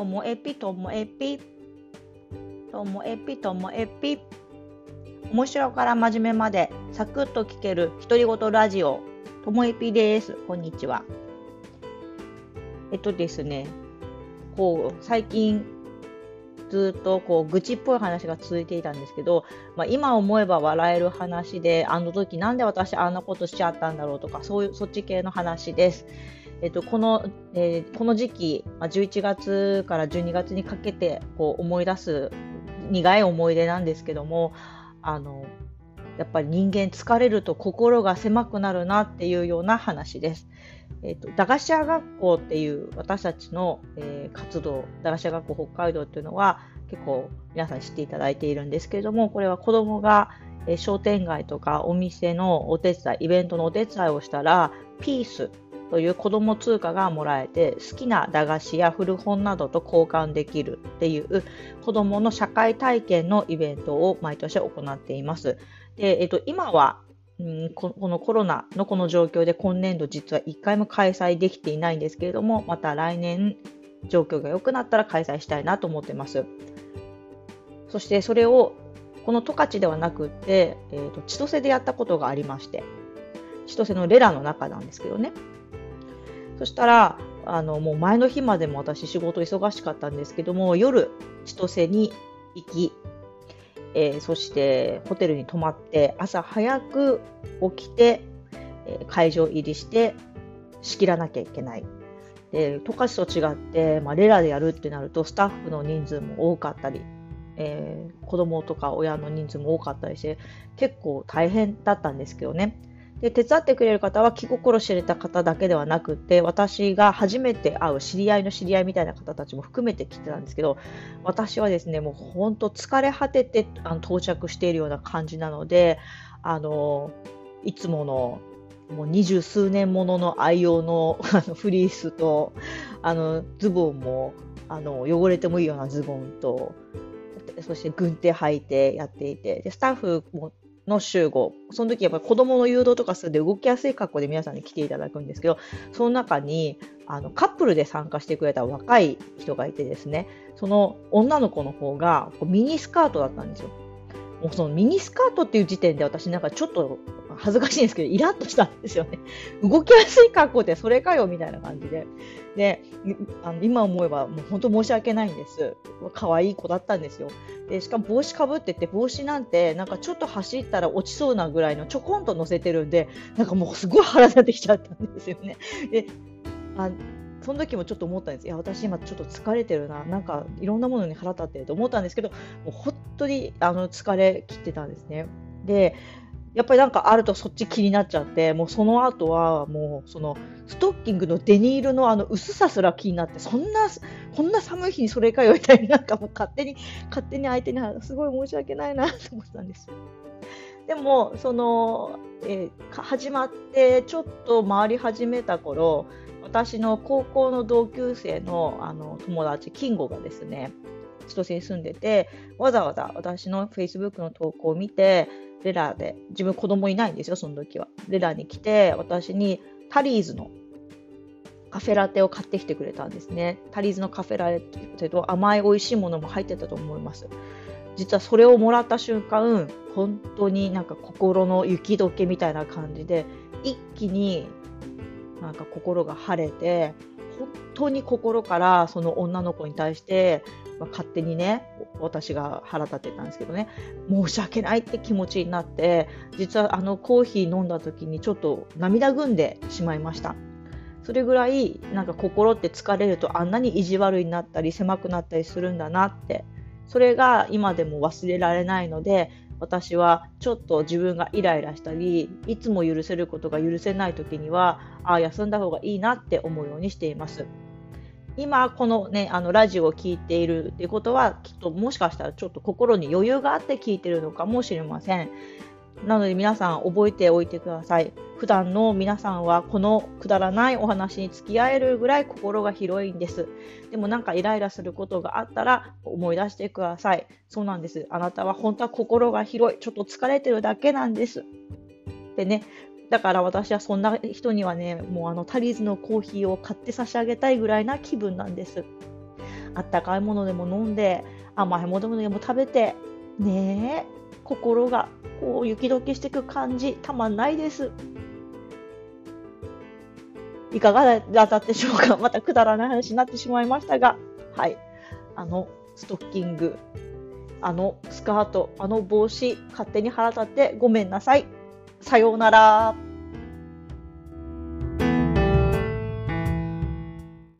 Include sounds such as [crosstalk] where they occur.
ともえぴともえぴ。ともえぴともえぴ。面白から真面目までサクッと聞ける独り言ラジオ。ともえぴです。こんにちは。えっとですねこう最近ずっとこう愚痴っぽい話が続いていたんですけど、まあ、今思えば笑える話であの時なんで私あんなことしちゃったんだろうとかそういうそっち系の話です。えっと、この、えー、この時期、まあ、11月から12月にかけてこう思い出す苦い思い出なんですけどもあのやっぱり人間疲れると心が狭くなるなっていうような話です。えーと、駄菓子屋学校っていう私たちの、えー、活動駄菓子屋学校北海道っていうのは結構皆さん知っていただいているんですけれどもこれは子どもが、えー、商店街とかお店のお手伝いイベントのお手伝いをしたらピースという子ども通貨がもらえて好きな駄菓子や古本などと交換できるっていう子どもの社会体験のイベントを毎年行っています。でえっと、今はうんこのコロナのこの状況で今年度実は1回も開催できていないんですけれどもまた来年状況が良くなったら開催したいなと思ってます。そしてそれをこの十勝ではなくて、えーと千歳でやったことがありまして千歳のレラの中なんですけどねそしたらあのもう前の日までも私仕事忙しかったんですけども夜千歳に行きえー、そしてホテルに泊まって朝早く起きて、え、会場入りして仕切らなきゃいけない。で十勝と違って、まあ、レラでやるってなるとスタッフの人数も多かったり、えー、子供とか親の人数も多かったりして結構大変だったんですけどね。で手伝ってくれる方は気心知れた方だけではなくて私が初めて会う知り合いの知り合いみたいな方たちも含めて来てたんですけど私はですねもう本当疲れ果ててあの到着しているような感じなのであのいつもの二十数年ものの愛用の [laughs] あのフリースとあのズボンもあの汚れてもいいようなズボンとそして軍手履いてやっていてでスタッフもの集合。その時やっぱり子供の誘導とかするんで動きやすい格好で皆さんに来ていただくんですけど、その中にあのカップルで参加してくれた若い人がいてですね、その女の子の方がこうミニスカートだったんですよ。もうそのミニスカートっていう時点で私なんかちょっと恥ずかしいんですけど、イラッとしたんですよね。[laughs] 動きやすい格好ってそれかよみたいな感じで。で、あの今思えばもう本当申し訳ないんです。可愛い子だったんですよ。で、しかも帽子かぶってて、帽子なんてなんかちょっと走ったら落ちそうなぐらいのちょこんと乗せてるんで、なんかもうすごい腹立ってきちゃったんですよね。であその時もちょっと思ったんです。いや、私今ちょっと疲れてるな。なんかいろんなものに腹立ってると思ったんですけど、もう本当にあの疲れ切ってたんですね。で、やっぱりなんかあるとそっち気になっちゃって、もうその後はもうそのストッキングのデニールのあの薄さすら気になって、そんな、こんな寒い日にそれかよみたいな、なんかもう勝手に、勝手に相手にすごい申し訳ないなと思ったんですよ。でも、その、えー、始まってちょっと回り始めた頃、私の高校の同級生のあの友達、キンゴがですね、千歳に住んでて、わざわざ私の Facebook の投稿を見て、レラで、自分子供いないんですよ、その時は。レラに来て、私にタリーズのカフェラテを買ってきてくれたんですね。タリーズのカフェラテと甘い美味しいものも入ってたと思います。実はそれをもらった瞬間、本当になんか心の雪解けみたいな感じで、一気になんか心が晴れて、本当に心からその女の子に対してまあ、勝手にね私が腹立ってたんですけどね申し訳ないって気持ちになって実はあのコーヒー飲んだ時にちょっと涙ぐんでしまいました。それぐらいなんか心って疲れるとあんなに意地悪になったり狭くなったりするんだなってそれが今でも忘れられないので私はちょっと自分がイライラしたりいつも許せることが許せない時にはああ休んだ方がいいなって思うようにしています。今このねあのラジオを聴いているっていうことはきっともしかしたらちょっと心に余裕があって聞いてるのかもしれません。なので皆さん覚えておいてください。普段の皆さんはこのくだらないお話に付き合えるぐらい心が広いんです。でもなんかイライラすることがあったら思い出してください。そうなんです。あなたは本当は心が広い。ちょっと疲れてるだけなんです。でね、だから私はそんな人にはね、もうあのタリーズのコーヒーを買って差し上げたいぐらいな気分なんです。あったかいものでも飲んで、甘いものでも食べて、ねえ、心がこう雪解けしていく感じ、たまんないです。いかがだったでしょうかまたくだらない話になってしまいましたが、はい。あのストッキング、あのスカート、あの帽子、勝手に腹立ってごめんなさい。さようなら。